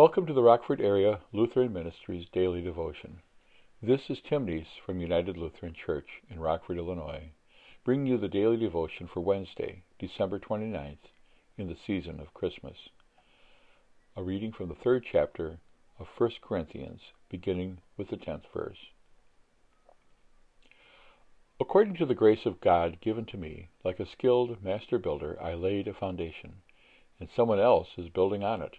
Welcome to the Rockford Area Lutheran Ministries Daily Devotion. This is Tim Neese from United Lutheran Church in Rockford, Illinois, bringing you the daily devotion for Wednesday, December 29th, in the season of Christmas. A reading from the third chapter of 1 Corinthians, beginning with the 10th verse. According to the grace of God given to me, like a skilled master builder, I laid a foundation, and someone else is building on it.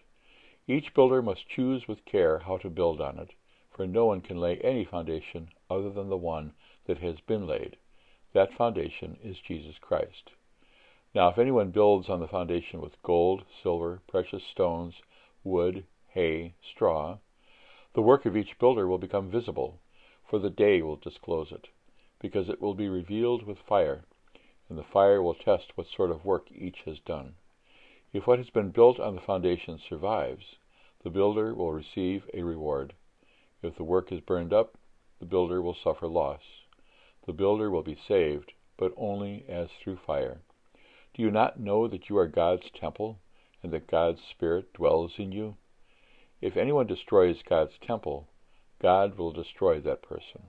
Each builder must choose with care how to build on it, for no one can lay any foundation other than the one that has been laid. That foundation is Jesus Christ. Now, if anyone builds on the foundation with gold, silver, precious stones, wood, hay, straw, the work of each builder will become visible, for the day will disclose it, because it will be revealed with fire, and the fire will test what sort of work each has done. If what has been built on the foundation survives, the builder will receive a reward. If the work is burned up, the builder will suffer loss. The builder will be saved, but only as through fire. Do you not know that you are God's temple, and that God's Spirit dwells in you? If anyone destroys God's temple, God will destroy that person.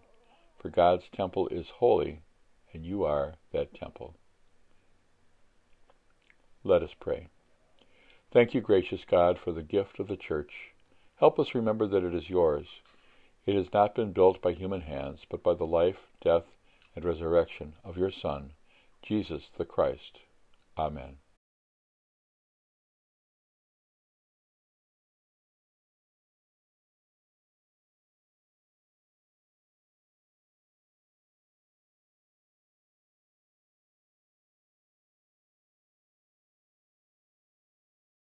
For God's temple is holy, and you are that temple. Let us pray. Thank you, gracious God, for the gift of the Church. Help us remember that it is yours. It has not been built by human hands, but by the life, death, and resurrection of your Son, Jesus the Christ. Amen.